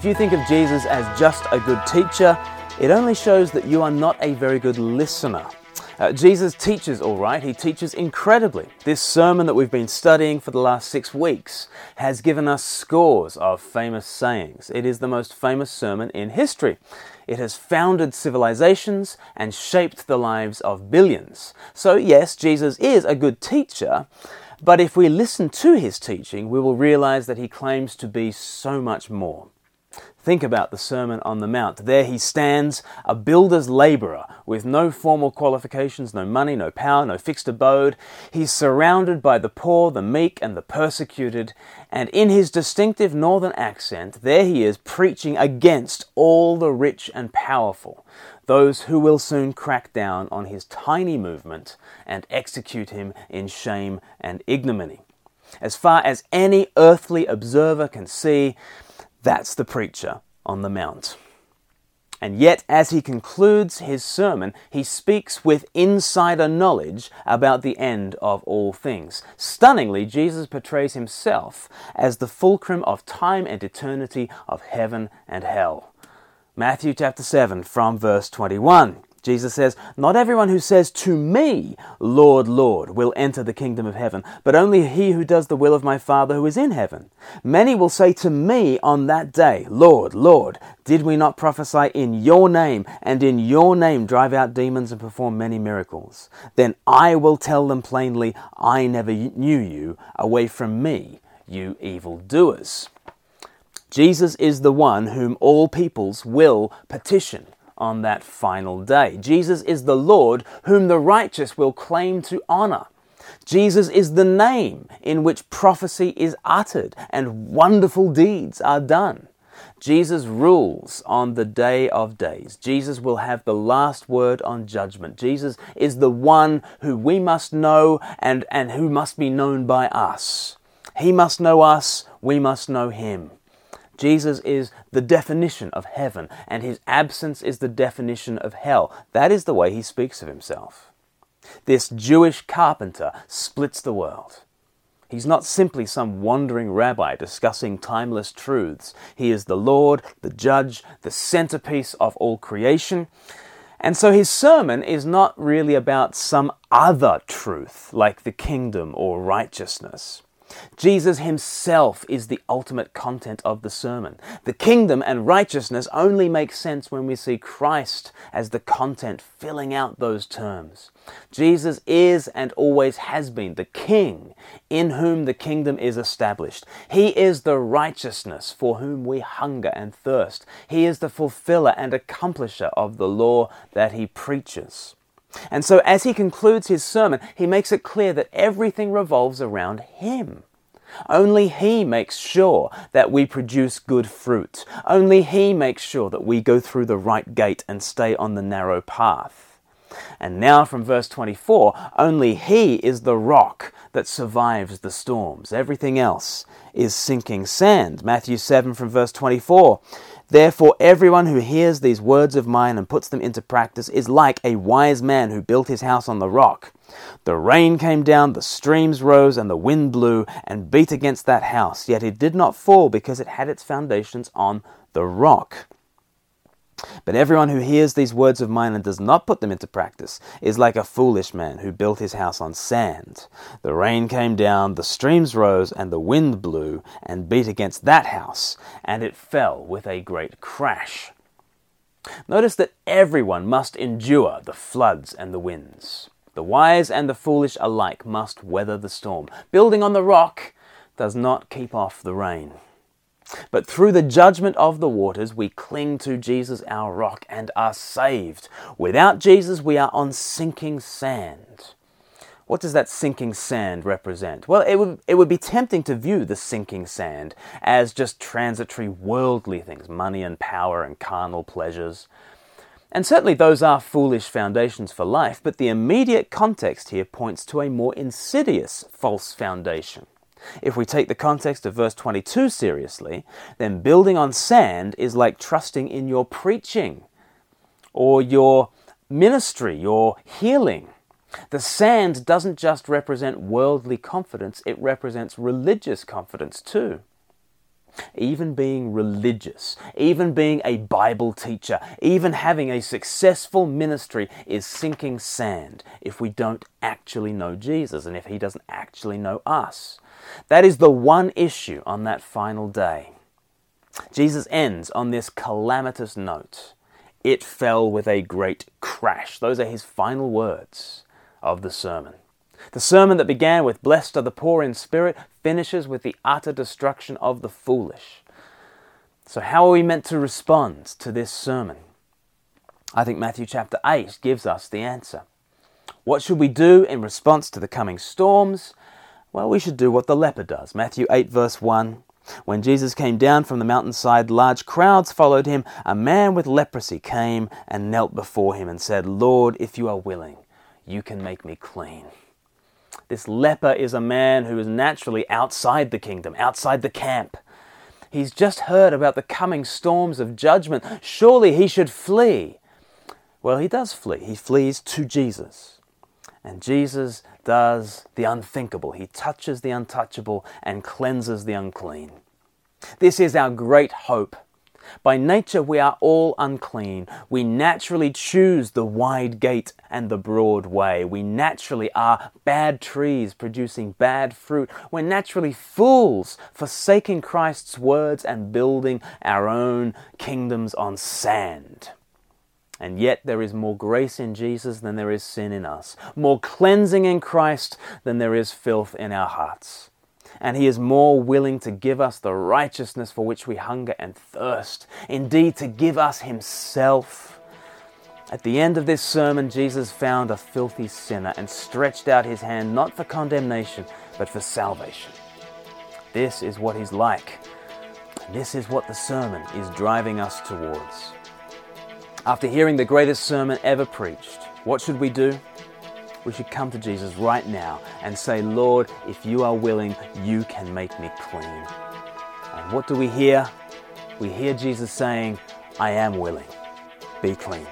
If you think of Jesus as just a good teacher, it only shows that you are not a very good listener. Uh, Jesus teaches all right, he teaches incredibly. This sermon that we've been studying for the last six weeks has given us scores of famous sayings. It is the most famous sermon in history. It has founded civilizations and shaped the lives of billions. So, yes, Jesus is a good teacher, but if we listen to his teaching, we will realize that he claims to be so much more. Think about the Sermon on the Mount. There he stands, a builder's laborer, with no formal qualifications, no money, no power, no fixed abode. He's surrounded by the poor, the meek, and the persecuted, and in his distinctive northern accent, there he is preaching against all the rich and powerful, those who will soon crack down on his tiny movement and execute him in shame and ignominy. As far as any earthly observer can see, that's the preacher on the Mount. And yet, as he concludes his sermon, he speaks with insider knowledge about the end of all things. Stunningly, Jesus portrays himself as the fulcrum of time and eternity, of heaven and hell. Matthew chapter 7, from verse 21. Jesus says, Not everyone who says to me, Lord, Lord, will enter the kingdom of heaven, but only he who does the will of my Father who is in heaven. Many will say to me on that day, Lord, Lord, did we not prophesy in your name, and in your name drive out demons and perform many miracles? Then I will tell them plainly, I never knew you. Away from me, you evil doers. Jesus is the one whom all peoples will petition on that final day. Jesus is the Lord whom the righteous will claim to honor. Jesus is the name in which prophecy is uttered and wonderful deeds are done. Jesus rules on the day of days. Jesus will have the last word on judgment. Jesus is the one who we must know and, and who must be known by us. He must know us, we must know him. Jesus is the definition of heaven, and his absence is the definition of hell. That is the way he speaks of himself. This Jewish carpenter splits the world. He's not simply some wandering rabbi discussing timeless truths. He is the Lord, the judge, the centerpiece of all creation. And so his sermon is not really about some other truth like the kingdom or righteousness. Jesus himself is the ultimate content of the sermon. The kingdom and righteousness only make sense when we see Christ as the content filling out those terms. Jesus is and always has been the King in whom the kingdom is established. He is the righteousness for whom we hunger and thirst. He is the fulfiller and accomplisher of the law that he preaches. And so, as he concludes his sermon, he makes it clear that everything revolves around him. Only He makes sure that we produce good fruit. Only He makes sure that we go through the right gate and stay on the narrow path. And now from verse 24, only He is the rock that survives the storms. Everything else is sinking sand. Matthew 7 from verse 24. Therefore, everyone who hears these words of mine and puts them into practice is like a wise man who built his house on the rock. The rain came down, the streams rose, and the wind blew and beat against that house, yet it did not fall because it had its foundations on the rock. But everyone who hears these words of mine and does not put them into practice is like a foolish man who built his house on sand. The rain came down, the streams rose, and the wind blew and beat against that house, and it fell with a great crash. Notice that everyone must endure the floods and the winds. The wise and the foolish alike must weather the storm. Building on the rock does not keep off the rain. But through the judgment of the waters, we cling to Jesus, our rock, and are saved. Without Jesus, we are on sinking sand. What does that sinking sand represent? Well, it would, it would be tempting to view the sinking sand as just transitory worldly things, money and power and carnal pleasures. And certainly those are foolish foundations for life, but the immediate context here points to a more insidious false foundation. If we take the context of verse 22 seriously, then building on sand is like trusting in your preaching or your ministry, your healing. The sand doesn't just represent worldly confidence, it represents religious confidence too. Even being religious, even being a Bible teacher, even having a successful ministry is sinking sand if we don't actually know Jesus and if He doesn't actually know us. That is the one issue on that final day. Jesus ends on this calamitous note. It fell with a great crash. Those are his final words of the sermon. The sermon that began with Blessed are the poor in spirit finishes with the utter destruction of the foolish. So, how are we meant to respond to this sermon? I think Matthew chapter 8 gives us the answer. What should we do in response to the coming storms? Well, we should do what the leper does. Matthew 8, verse 1. When Jesus came down from the mountainside, large crowds followed him. A man with leprosy came and knelt before him and said, Lord, if you are willing, you can make me clean. This leper is a man who is naturally outside the kingdom, outside the camp. He's just heard about the coming storms of judgment. Surely he should flee. Well, he does flee. He flees to Jesus. And Jesus does the unthinkable. He touches the untouchable and cleanses the unclean. This is our great hope. By nature, we are all unclean. We naturally choose the wide gate and the broad way. We naturally are bad trees producing bad fruit. We're naturally fools, forsaking Christ's words and building our own kingdoms on sand. And yet there is more grace in Jesus than there is sin in us, more cleansing in Christ than there is filth in our hearts. And He is more willing to give us the righteousness for which we hunger and thirst, indeed, to give us Himself. At the end of this sermon, Jesus found a filthy sinner and stretched out His hand not for condemnation, but for salvation. This is what He's like. This is what the sermon is driving us towards. After hearing the greatest sermon ever preached, what should we do? We should come to Jesus right now and say, Lord, if you are willing, you can make me clean. And what do we hear? We hear Jesus saying, I am willing. Be clean.